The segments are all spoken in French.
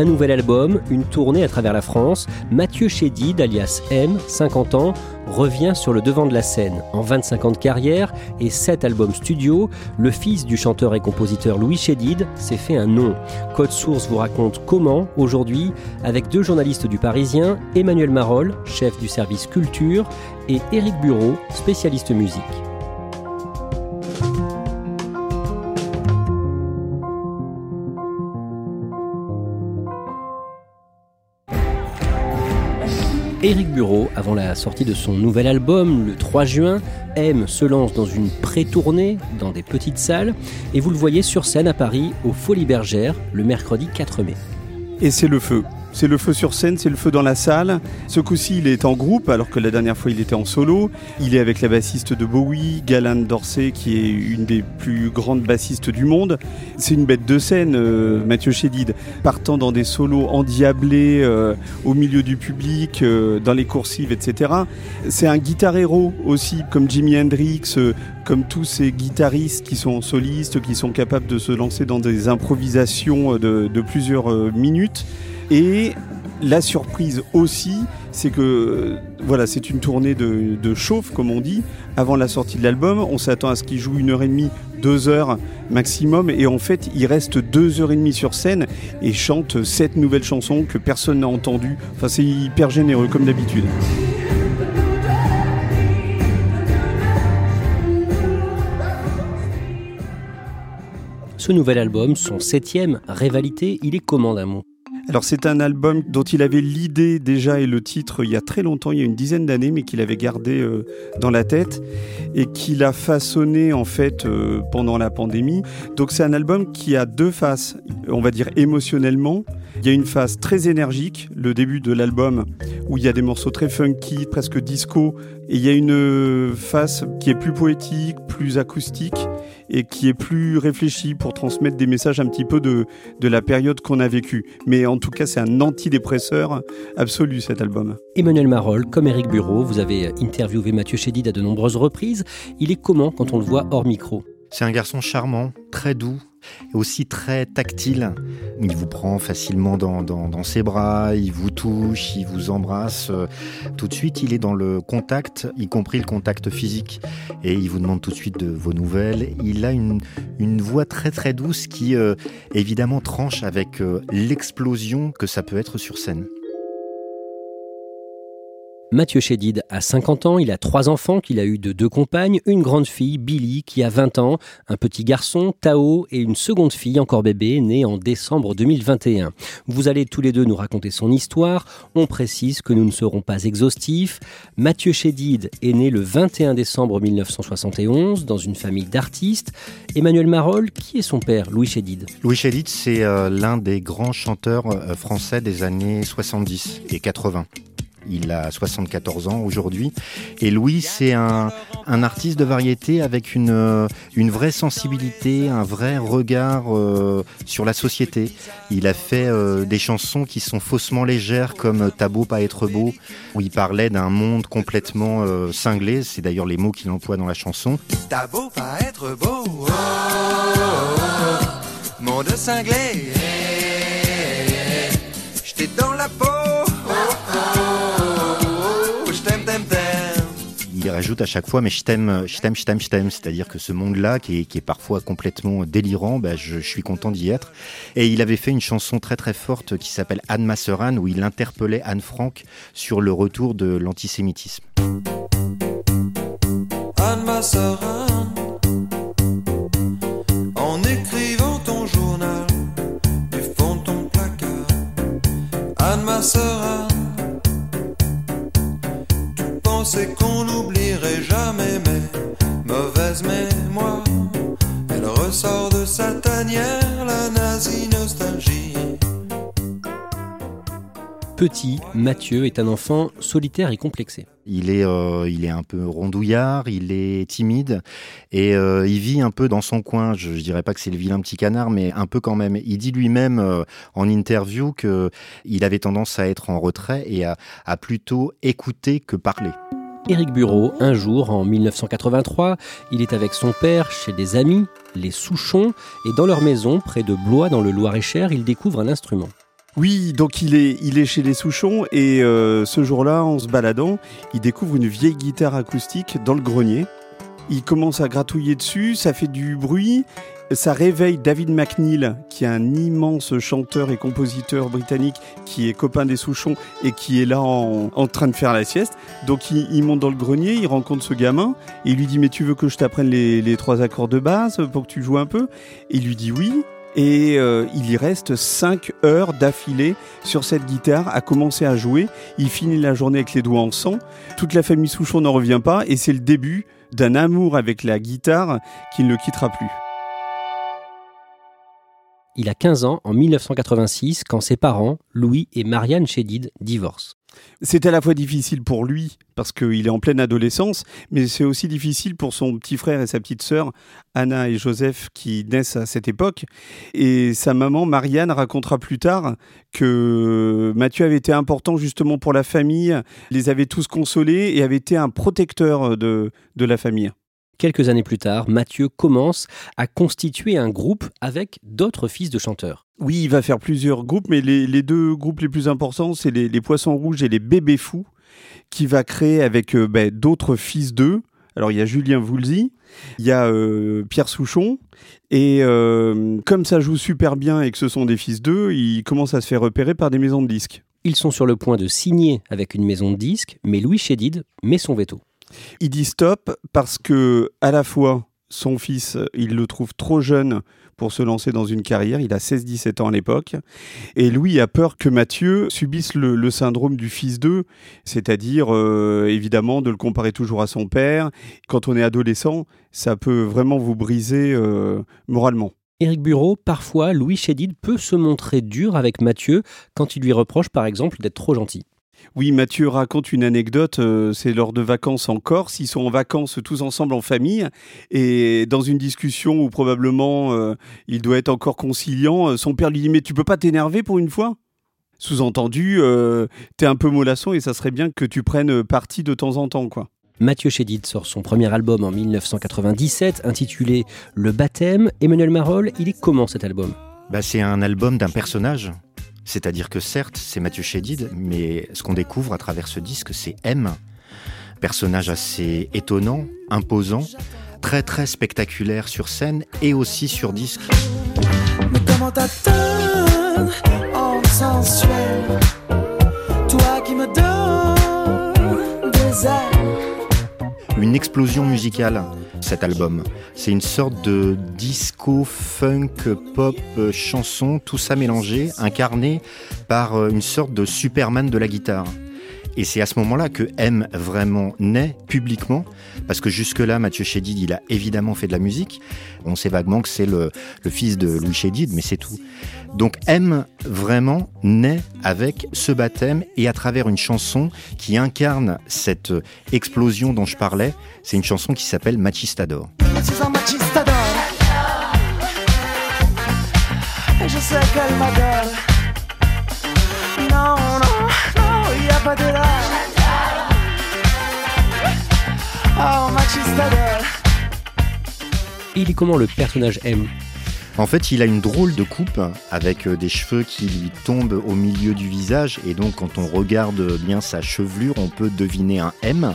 Un nouvel album, une tournée à travers la France, Mathieu Chédid, alias M, 50 ans, revient sur le devant de la scène. En 25 ans de carrière et 7 albums studio, le fils du chanteur et compositeur Louis Chédid s'est fait un nom. Code Source vous raconte comment, aujourd'hui, avec deux journalistes du Parisien, Emmanuel Marolles, chef du service culture, et Éric Bureau, spécialiste musique. Éric Bureau, avant la sortie de son nouvel album, le 3 juin, M se lance dans une pré-tournée dans des petites salles et vous le voyez sur scène à Paris au Folies Bergères le mercredi 4 mai. Et c'est le feu. C'est le feu sur scène, c'est le feu dans la salle. Ce coup-ci, il est en groupe, alors que la dernière fois, il était en solo. Il est avec la bassiste de Bowie, Galane Dorsey, qui est une des plus grandes bassistes du monde. C'est une bête de scène, euh, Mathieu Chédid, partant dans des solos endiablés euh, au milieu du public, euh, dans les coursives, etc. C'est un guitar héros aussi, comme Jimi Hendrix, comme tous ces guitaristes qui sont solistes, qui sont capables de se lancer dans des improvisations de plusieurs minutes. Et la surprise aussi, c'est que voilà, c'est une tournée de, chauffe, comme on dit. Avant la sortie de l'album, on s'attend à ce qu'il joue une heure et demie, deux heures maximum, et en fait, il reste deux heures et demie sur scène et chante sept nouvelles chansons que personne n'a entendues. Enfin, c'est hyper généreux, comme d'habitude. Ce nouvel album, son septième, Révalité, il est comment alors c'est un album dont il avait l'idée déjà et le titre il y a très longtemps, il y a une dizaine d'années, mais qu'il avait gardé euh, dans la tête et qu'il a façonné en fait euh, pendant la pandémie. Donc c'est un album qui a deux faces, on va dire émotionnellement. Il y a une phase très énergique, le début de l'album, où il y a des morceaux très funky, presque disco, et il y a une face qui est plus poétique, plus acoustique et qui est plus réfléchi pour transmettre des messages un petit peu de, de la période qu'on a vécue. Mais en tout cas, c'est un antidépresseur absolu cet album. Emmanuel Marolles, comme Eric Bureau, vous avez interviewé Mathieu Chédid à de nombreuses reprises. Il est comment quand on le voit hors micro? C'est un garçon charmant, très doux, aussi très tactile. Il vous prend facilement dans, ses bras, il vous touche, il vous embrasse. Tout de suite, il est dans le contact, y compris le contact physique. Et il vous demande tout de suite de vos nouvelles. Il a une, voix très très douce qui, euh, évidemment, tranche avec euh, l'explosion que ça peut être sur scène. Mathieu Chédid a 50 ans, il a trois enfants qu'il a eu de deux compagnes, une grande fille, Billy, qui a 20 ans, un petit garçon, Tao, et une seconde fille, encore bébé, née en décembre 2021. Vous allez tous les deux nous raconter son histoire. On précise que nous ne serons pas exhaustifs. Mathieu Chédid est né le 21 décembre 1971 dans une famille d'artistes. Emmanuel Marolles, qui est son père, Louis Chédid? Louis Chédid, c'est euh, l'un des grands chanteurs euh, français des années 70 et 80. Il a 74 ans aujourd'hui. Et Louis, c'est un, artiste de variété avec une, une vraie sensibilité, un vrai regard euh, sur la société. Il a fait euh, des chansons qui sont faussement légères comme T'as pas être beau, où il parlait d'un monde complètement euh, cinglé. C'est d'ailleurs les mots qu'il emploie dans la chanson. T'as pas être beau, monde cinglé. la peau. Il rajoute à chaque fois, mais je t'aime, je t'aime, je t'aime, je t'aime. C'est-à-dire que ce monde-là, qui est, qui est parfois complètement délirant, bah, je, je suis content d'y être. Et il avait fait une chanson très très forte qui s'appelle Anne Masseran, où il interpellait Anne Frank sur le retour de l'antisémitisme. Anne Masserin, Petit, Mathieu est un enfant solitaire et complexé. Il est, euh, il est un peu rondouillard, il est timide et euh, il vit un peu dans son coin. Je, je dirais pas que c'est le vilain petit canard, mais un peu quand même. Il dit lui-même euh, en interview que il avait tendance à être en retrait et à, à plutôt écouter que parler. Éric Bureau, un jour en 1983, il est avec son père chez des amis, les Souchons, et dans leur maison, près de Blois dans le Loir-et-Cher, il découvre un instrument. Oui, donc il est, il est chez les Souchons et euh, ce jour-là, en se baladant, il découvre une vieille guitare acoustique dans le grenier. Il commence à gratouiller dessus, ça fait du bruit, ça réveille David McNeil, qui est un immense chanteur et compositeur britannique, qui est copain des Souchons et qui est là en, en train de faire la sieste. Donc il, il monte dans le grenier, il rencontre ce gamin et il lui dit mais tu veux que je t'apprenne les, les trois accords de base pour que tu joues un peu? Et il lui dit oui. Et euh, il y reste 5 heures d'affilée sur cette guitare, à commencer à jouer. Il finit la journée avec les doigts en sang. Toute la famille Souchon n'en revient pas et c'est le début d'un amour avec la guitare qui ne le quittera plus. Il a 15 ans en 1986 quand ses parents, Louis et Marianne Chédid, divorcent. C'est à la fois difficile pour lui parce qu'il est en pleine adolescence, mais c'est aussi difficile pour son petit frère et sa petite sœur, Anna et Joseph, qui naissent à cette époque. Et sa maman, Marianne, racontera plus tard que Mathieu avait été important justement pour la famille, les avait tous consolés et avait été un protecteur de, de la famille. Quelques années plus tard, Mathieu commence à constituer un groupe avec d'autres fils de chanteurs. Oui, il va faire plusieurs groupes, mais les, les deux groupes les plus importants, c'est les, les Poissons Rouges et les Bébés Fous, qui va créer avec euh, ben, d'autres fils d'eux. Alors il y a Julien Voulzy, il y a euh, Pierre Souchon, et euh, comme ça joue super bien et que ce sont des fils d'eux, ils commencent à se faire repérer par des maisons de disques. Ils sont sur le point de signer avec une maison de disques, mais Louis Chédid met son veto. Il dit stop parce que à la fois son fils, il le trouve trop jeune pour se lancer dans une carrière. Il a 16-17 ans à l'époque. Et Louis a peur que Mathieu subisse le, syndrome du fils d'eux, c'est-à-dire euh, évidemment de le comparer toujours à son père. Quand on est adolescent, ça peut vraiment vous briser euh, moralement. Éric Bureau, parfois, Louis Chédid peut se montrer dur avec Mathieu quand il lui reproche par exemple d'être trop gentil. Oui, Mathieu raconte une anecdote, euh, c'est lors de vacances en Corse, ils sont en vacances tous ensemble en famille, et dans une discussion où probablement euh, il doit être encore conciliant, euh, son père lui dit mais tu peux pas t'énerver pour une fois? Sous-entendu, euh, t'es un peu mollasson et ça serait bien que tu prennes parti de temps en temps, quoi. Mathieu Chédid sort son premier album en 1997 intitulé Le baptême. Emmanuel Marolles, il est comment cet album? Bah, c'est un album d'un personnage. C'est-à-dire que certes, c'est Mathieu Chédid, mais ce qu'on découvre à travers ce disque, c'est M. Personnage assez étonnant, imposant, très très spectaculaire sur scène et aussi sur disque. Explosion musicale, cet album. C'est une sorte de disco, funk, pop, euh, chanson, tout ça mélangé, incarné par euh, une sorte de Superman de la guitare. Et c'est à ce moment-là que M vraiment naît publiquement, parce que jusque-là, Mathieu Chédid, il a évidemment fait de la musique. On sait vaguement que c'est le, fils de Louis Chédid, mais c'est tout. Donc M vraiment naît avec ce baptême et à travers une chanson qui incarne cette explosion dont je parlais. C'est une chanson qui s'appelle Machistador. Je sais qu'elle m'adore Non, non, non, y a pas de Il est comment le personnage M? En fait, il a une drôle de coupe avec euh, des cheveux qui lui tombent au milieu du visage et donc quand on regarde bien sa chevelure, on peut deviner un M.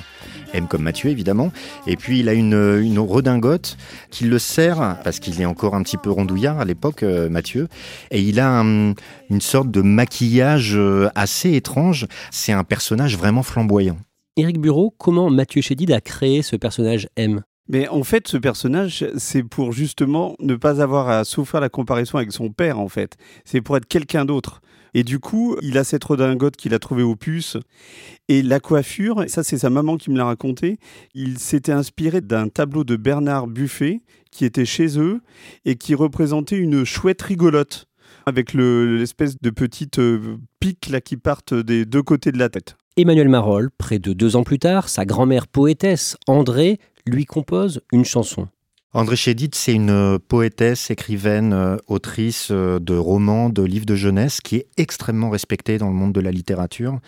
M comme Mathieu évidemment. Et puis il a une, redingote qui le sert, parce qu'il est encore un petit peu rondouillard à l'époque, euh, Mathieu, et il a un- une sorte de maquillage euh, assez étrange. C'est un personnage vraiment flamboyant. Éric Bureau, comment Mathieu Chédid a créé ce personnage M? Mais en fait, ce personnage, c'est pour justement ne pas avoir à souffrir la comparaison avec son père, en fait. C'est pour être quelqu'un d'autre. Et du coup, il a cette redingote qu'il a trouvée au puces. Et la coiffure, ça c'est sa maman qui me l'a raconté, il s'était inspiré d'un tableau de Bernard Buffet qui était chez eux et qui représentait une chouette rigolote avec le- l'espèce de petite euh, pique là qui partent des deux côtés de la tête. Emmanuel Marolles, près de deux ans plus tard, sa grand-mère poétesse, André, lui compose une chanson. André Chédid, c'est une poétesse, écrivaine, euh, autrice euh, de romans, de livres de jeunesse, qui est extrêmement respectée dans le monde de la littérature.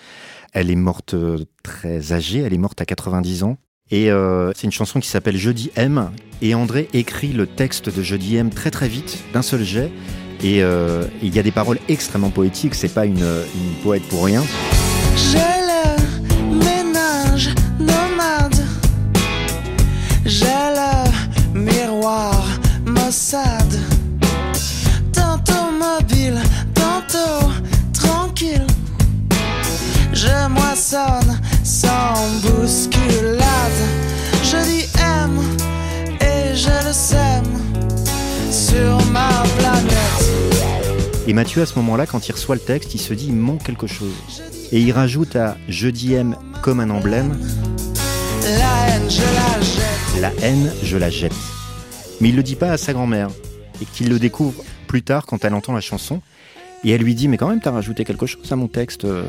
Elle est morte euh, très âgée, elle est morte à 90 ans. Et euh, c'est une chanson qui s'appelle Jeudi M. Et André écrit le texte de Jeudi M très très vite, d'un seul jet. Et euh, il y a des paroles extrêmement poétiques, c'est pas une, une poète pour rien. J'ai Tantôt mobile, tantôt tranquille. Je moissonne sans bousculade. Je dis aime et je le sème sur ma planète. Et Mathieu, à ce moment-là, quand il reçoit le texte, il se dit il manque quelque chose. Et il rajoute à Jeudi M comme un emblème La haine, je la jette. La haine, je la jette. Mais il le dit pas à sa grand-mère. Et qu'il le découvre plus tard quand elle entend la chanson. Et elle lui dit, mais quand même, t'as rajouté quelque chose à mon texte. euh.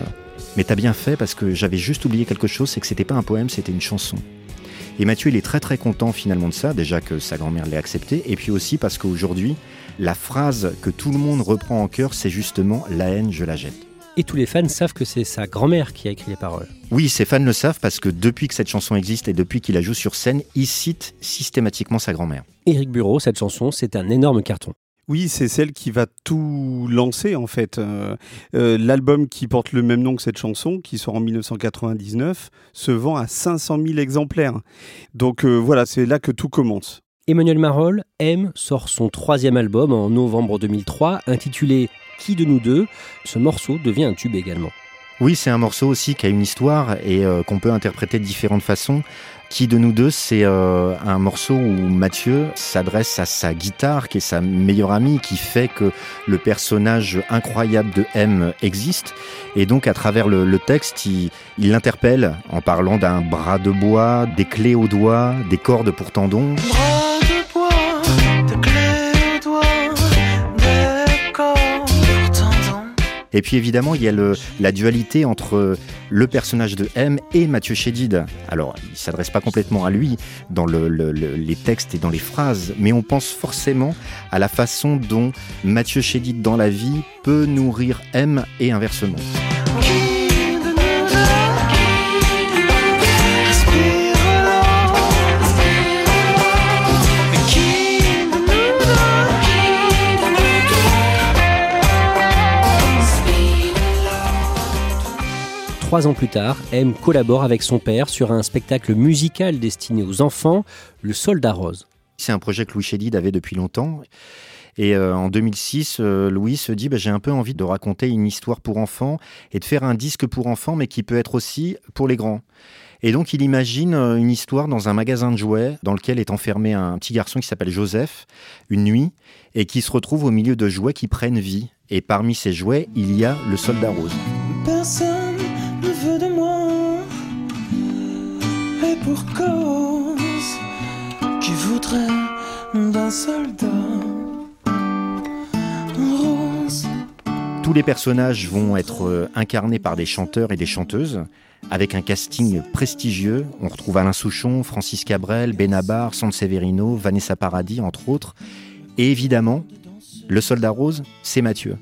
Mais t'as bien fait parce que j'avais juste oublié quelque chose, c'est que c'était pas un poème, c'était une chanson. Et Mathieu, il est très très content finalement de ça, déjà que sa grand-mère l'ait accepté, et puis aussi parce qu'aujourd'hui, la phrase que tout le monde reprend en cœur, c'est justement la haine, je la jette. Et tous les fans savent que c'est sa grand-mère qui a écrit les paroles. Oui, ses fans le savent parce que depuis que cette chanson existe et depuis qu'il la joue sur scène, il cite systématiquement sa grand-mère. Éric Bureau, cette chanson, c'est un énorme carton. Oui, c'est celle qui va tout lancer en fait. Euh, euh, L'album qui porte le même nom que cette chanson, qui sort en 1999, se vend à 500 000 exemplaires. Donc euh, voilà, c'est là que tout commence. Emmanuel Marolles, M, sort son troisième album en novembre 2003, intitulé Qui de nous deux Ce morceau devient un tube également. Oui, c'est un morceau aussi qui a une histoire et euh, qu'on peut interpréter de différentes façons. Qui de nous deux, c'est euh, un morceau où Mathieu s'adresse à sa guitare, qui est sa meilleure amie, qui fait que le personnage incroyable de M existe. Et donc, à travers le, le texte, il il l'interpelle en parlant d'un bras de bois, des clés aux doigts, des cordes pour tendons. Et puis évidemment, il y a la dualité entre le personnage de M et Mathieu Chédid. Alors, il s'adresse pas complètement à lui dans le- le- le- les textes et dans les phrases, mais on pense forcément à la façon dont Mathieu Chédid dans la vie peut nourrir M et inversement. Trois ans plus tard, M collabore avec son père sur un spectacle musical destiné aux enfants, Le Soldat Rose. C'est un projet que Louis Chédid avait depuis longtemps. Et euh, en 2006, euh, Louis se dit bah, j'ai un peu envie de raconter une histoire pour enfants et de faire un disque pour enfants, mais qui peut être aussi pour les grands. Et donc il imagine euh, une histoire dans un magasin de jouets dans lequel est enfermé un petit garçon qui s'appelle Joseph, une nuit, et qui se retrouve au milieu de jouets qui prennent vie. Et parmi ces jouets, il y a le soldat rose. Personne pour cause Qui voudrait d'un soldat rose Tous les personnages vont être euh, incarnés par des chanteurs et des chanteuses, avec un casting prestigieux. On retrouve Alain Souchon, Francis Cabrel, Benabar, Sanseverino, Vanessa Paradis, entre autres. Et évidemment, le soldat rose, c'est Mathieu.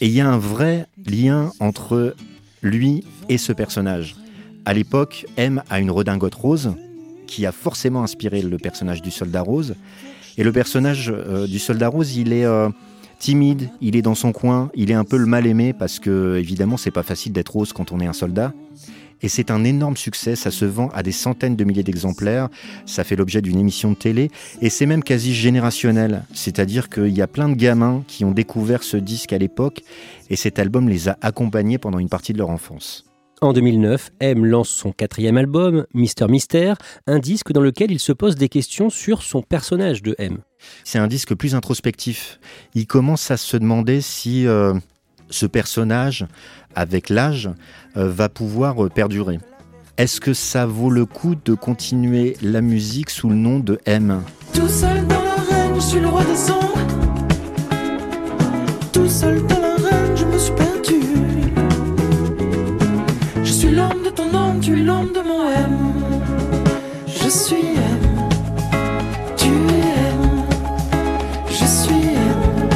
Et il y a un vrai lien entre lui et ce personnage. À l'époque, M a une redingote rose, qui a forcément inspiré le personnage du soldat rose. Et le personnage du soldat rose, il est timide, il est dans son coin, il est un peu le mal aimé parce que évidemment c'est pas facile d'être rose quand on est un soldat. Et c'est un énorme succès, ça se vend à des centaines de milliers d'exemplaires, ça fait l'objet d'une émission de télé, et c'est même quasi générationnel, c'est-à-dire qu'il y a plein de gamins qui ont découvert ce disque à l'époque, et cet album les a accompagnés pendant une partie de leur enfance. En 2009, M lance son quatrième album, Mister Mystère, un disque dans lequel il se pose des questions sur son personnage de M. C'est un disque plus introspectif. Il commence à se demander si euh, ce personnage, avec l'âge, euh, va pouvoir euh, perdurer. Est-ce que ça vaut le coup de continuer la musique sous le nom de M? Tout seul dans l'arène, je suis le roi des sons. Tout seul dans l'arène, je me suis perdu. Tu es de mon M. Je suis M. Tu es M. Je suis M.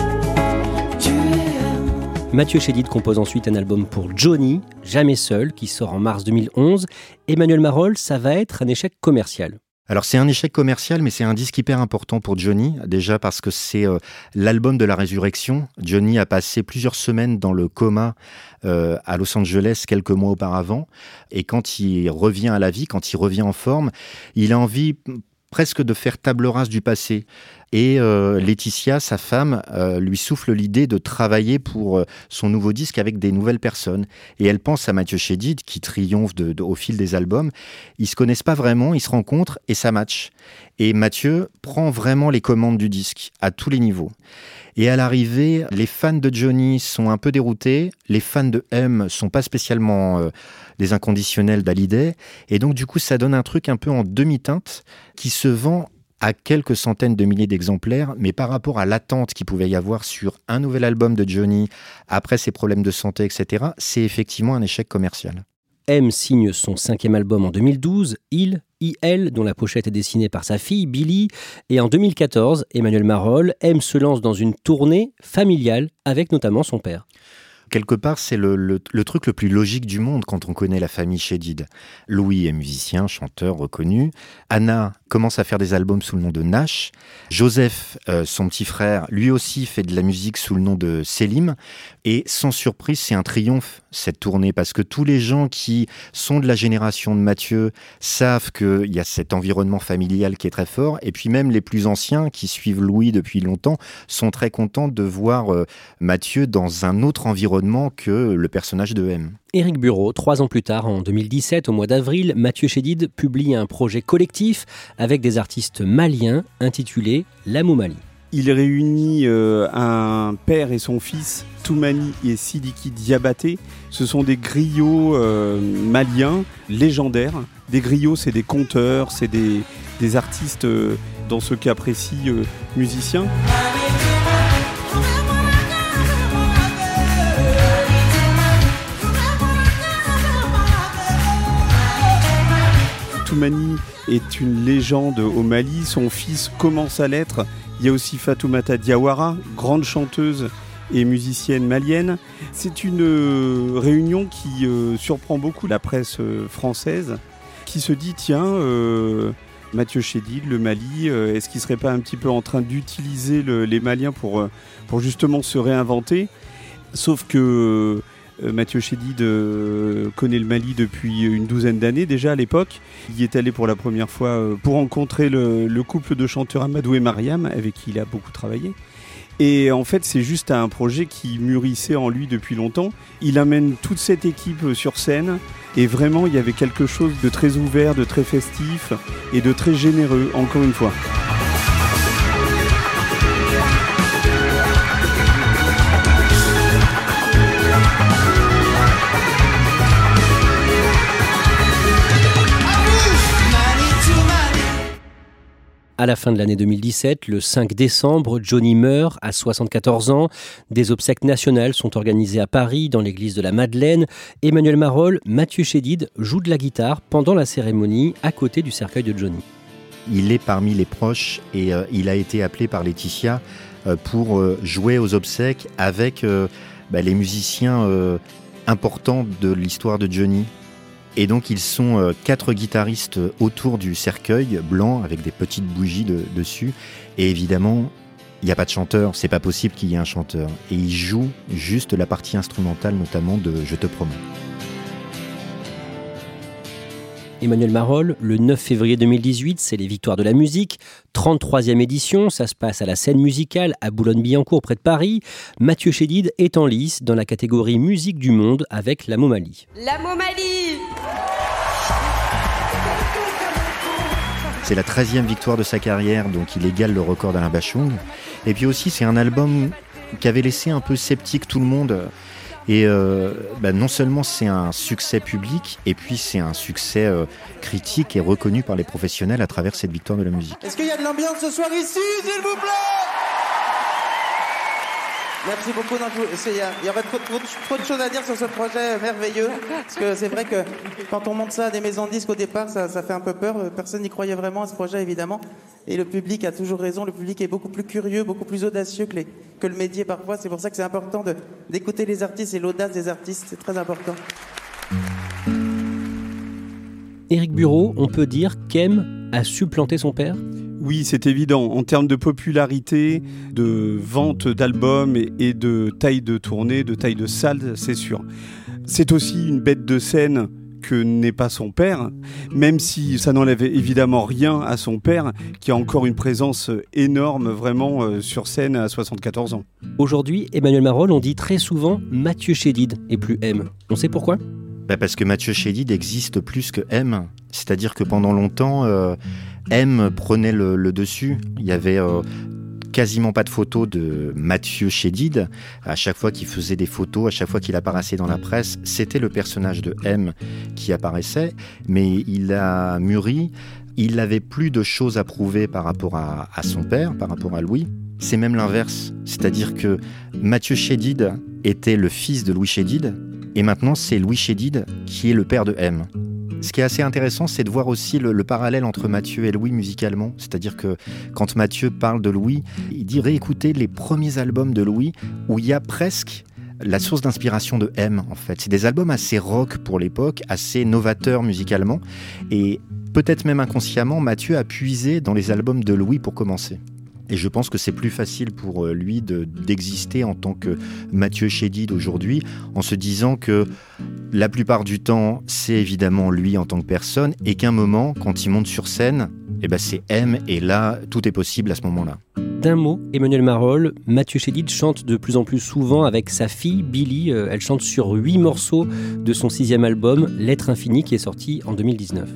Tu es M. Mathieu Chédid compose ensuite un album pour Johnny, Jamais seul, qui sort en mars 2011. Emmanuel Marolles, ça va être un échec commercial. Alors c'est un échec commercial, mais c'est un disque hyper important pour Johnny, déjà parce que c'est euh, l'album de la résurrection. Johnny a passé plusieurs semaines dans le coma euh, à Los Angeles quelques mois auparavant, et quand il revient à la vie, quand il revient en forme, il a envie presque de faire table rase du passé. Et euh, Laetitia, sa femme, euh, lui souffle l'idée de travailler pour euh, son nouveau disque avec des nouvelles personnes. Et elle pense à Mathieu Chédid, qui triomphe au fil des albums. Ils se connaissent pas vraiment, ils se rencontrent et ça match. Et Mathieu prend vraiment les commandes du disque à tous les niveaux. Et à l'arrivée, les fans de Johnny sont un peu déroutés, les fans de M sont pas spécialement des inconditionnels d'Hallyday, et donc du coup ça donne un truc un peu en demi-teinte qui se vend à quelques centaines de milliers d'exemplaires, mais par rapport à l'attente qu'il pouvait y avoir sur un nouvel album de Johnny, après ses problèmes de santé, etc., c'est effectivement un échec commercial. M signe son cinquième album en 2012, Il, IL, dont la pochette est dessinée par sa fille, Billy. Et en 2014, Emmanuel Marolles, M se lance dans une tournée familiale avec notamment son père. Quelque part, c'est le, truc le plus logique du monde quand on connaît la famille Chédid. Louis est musicien, chanteur reconnu. Anna commence à faire des albums sous le nom de Nash. Joseph, euh, son petit frère, lui aussi fait de la musique sous le nom de Selim. Et sans surprise, c'est un triomphe cette tournée parce que tous les gens qui sont de la génération de Mathieu savent qu'il y a cet environnement familial qui est très fort. Et puis même les plus anciens qui suivent Louis depuis longtemps sont très contents de voir euh, Mathieu dans un autre environnement que le personnage de M. Éric Bureau, trois ans plus tard, en 2017, au mois d'avril, Mathieu Chédid publie un projet collectif avec des artistes maliens intitulé La Moumalie. Il réunit euh, un père et son fils, Toumani et Sidiki Diabaté. Ce sont des griots euh, maliens légendaires. Des griots, c'est des conteurs, c'est des, artistes, euh, dans ce cas précis, musiciens. Toumani est une légende au Mali, son fils commence à l'être. Il y a aussi Fatoumata Diawara, grande chanteuse et musicienne malienne. C'est une euh, réunion qui euh, surprend beaucoup la presse euh, française, qui se dit tiens, Mathieu Chédid, le Mali, est-ce qu'il serait pas un petit peu en train d'utiliser le- les Maliens pour, pour justement se réinventer? Sauf que Mathieu Chédid euh, connaît le Mali depuis une douzaine d'années déjà à l'époque. Il est allé pour la première fois euh, pour rencontrer le, le couple de chanteurs Amadou et Mariam, avec qui il a beaucoup travaillé. Et en fait, c'est juste un projet qui mûrissait en lui depuis longtemps. Il amène toute cette équipe euh, sur scène. Et vraiment, il y avait quelque chose de très ouvert, de très festif et de très généreux, encore une fois. À la fin de l'année 2017, le 5 décembre, Johnny meurt à 74 ans. Des obsèques nationales sont organisées à Paris, dans l'église de la Madeleine. Emmanuel Marolles, Mathieu Chédid joue de la guitare pendant la cérémonie à côté du cercueil de Johnny. Il est parmi les proches et euh, il a été appelé par Laetitia euh, pour euh, jouer aux obsèques avec bah, les musiciens importants de l'histoire de Johnny. Et donc ils sont euh, quatre guitaristes autour du cercueil blanc avec des petites bougies de- dessus. Et évidemment, il n'y a pas de chanteur, c'est pas possible qu'il y ait un chanteur. Et ils jouent juste la partie instrumentale notamment de Je te promets. Emmanuel Marolles, le 9 février 2018, c'est les Victoires de la musique, 33e édition, ça se passe à la scène musicale à Boulogne-Billancourt près de Paris. Mathieu Chédid est en lice dans la catégorie musique du monde avec la Momalie. La Momalie C'est la 13e victoire de sa carrière, donc il égale le record d'Alain Bachung. Et puis aussi, c'est un album qui avait laissé un peu sceptique tout le monde. Et euh, bah, non seulement c'est un succès public, et puis c'est un succès euh, critique et reconnu par les professionnels à travers cette victoire de la musique. Est-ce qu'il y a de l'ambiance ce soir ici, s'il vous plaît? Merci beaucoup. Il y, y aurait trop, trop- de choses à dire sur ce projet merveilleux. Parce que c'est vrai que quand on monte ça à des maisons de disques au départ, ça, fait un peu peur. Personne n'y croyait vraiment à ce projet, évidemment. Et le public a toujours raison. Le public est beaucoup plus curieux, beaucoup plus audacieux que, que le métier parfois. C'est pour ça que c'est important d'écouter les artistes et l'audace des artistes. C'est très important. Éric Bureau, on peut dire qu'M a supplanté son père? Oui, c'est évident. En termes de popularité, de vente d'albums et, de taille de tournée, de taille de salle, c'est sûr. C'est aussi une bête de scène que n'est pas son père, même si ça n'enlève évidemment rien à son père, qui a encore une présence énorme vraiment euh, sur scène à 74 ans. Aujourd'hui, Emmanuel Marolles, on dit très souvent Mathieu Chédid et plus M. On sait pourquoi? Bah, parce que Mathieu Chédid existe plus que M. C'est-à-dire que pendant longtemps, euh, M prenait le, dessus. Il y avait euh, quasiment pas de photos de Mathieu Chédid. À chaque fois qu'il faisait des photos, à chaque fois qu'il apparaissait dans la presse, c'était le personnage de M qui apparaissait. Mais il a mûri. Il n'avait plus de choses à prouver par rapport à, à son père, par rapport à Louis. C'est même l'inverse. C'est-à-dire que Mathieu Chédid était le fils de Louis Chédid. Et maintenant, c'est Louis Chédid qui est le père de M. Ce qui est assez intéressant, c'est de voir aussi le, le parallèle entre Mathieu et Louis musicalement. C'est-à-dire que quand Mathieu parle de Louis, il dit réécouter les premiers albums de Louis où il y a presque la source d'inspiration de M en fait. C'est des albums assez rock pour l'époque, assez novateurs musicalement. Et peut-être même inconsciemment, Mathieu a puisé dans les albums de Louis pour commencer. Et je pense que c'est plus facile pour euh, lui de- d'exister en tant que Mathieu Chédid aujourd'hui, en se disant que la plupart du temps, c'est évidemment lui en tant que personne, et qu'un moment, quand il monte sur scène, eh ben c'est M, et là, tout est possible à ce moment-là. D'un mot, Emmanuel Marolles, Mathieu Chédid chante de plus en plus souvent avec sa fille Billy. Euh, Elle chante sur huit morceaux de son sixième album, L'être infini, qui est sorti en 2019.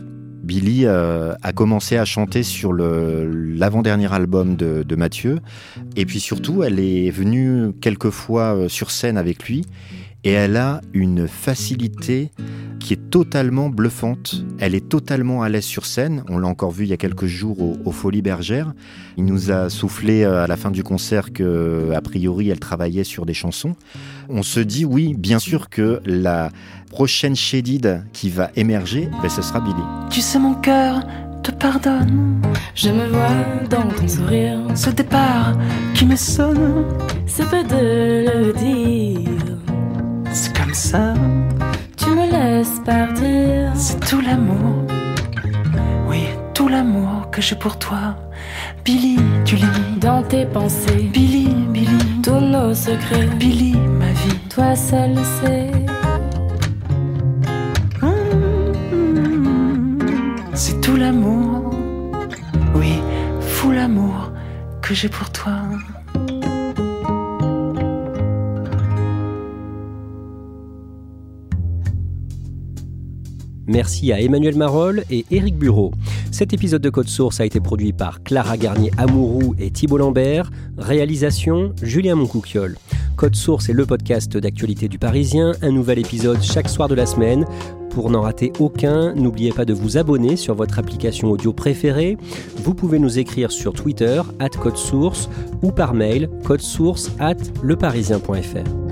Billy euh, a commencé à chanter sur l'avant-dernier album de, de Mathieu. Et puis surtout, elle est venue quelques fois euh, sur scène avec lui. Et elle a une facilité qui est totalement bluffante. Elle est totalement à l'aise sur scène. On l'a encore vu il y a quelques jours au, au Folies Bergères. Il nous a soufflé euh, à la fin du concert que, a priori, elle travaillait sur des chansons. On se dit, oui, bien sûr que la prochaine Chédid qui va émerger, ben, ce sera Billy. Tu sais, mon cœur te pardonne. Je me vois dans ton sourire, Ce départ qui me sonne, c'est peu de le dire. c'est comme ça, partir. c'est tout l'amour. Oui, tout l'amour que j'ai pour toi. Billy, tu lis. Dans tes pensées, Billy, Billy, tous nos secrets, Billy, ma vie. toi seul sais. C'est tout l'amour. Oui, fou l'amour que j'ai pour toi. Merci à Emmanuel Marolles et Éric Bureau. Cet épisode de Code Source a été produit par Clara Garnier-Amouroux et Thibault Lambert. Réalisation Julien Moncouquiole. Code Source est le podcast d'actualité du Parisien. Un nouvel épisode chaque soir de la semaine. Pour n'en rater aucun, n'oubliez pas de vous abonner sur votre application audio préférée. Vous pouvez nous écrire sur Twitter, at Code Source, ou par mail, codesource at leparisien.fr.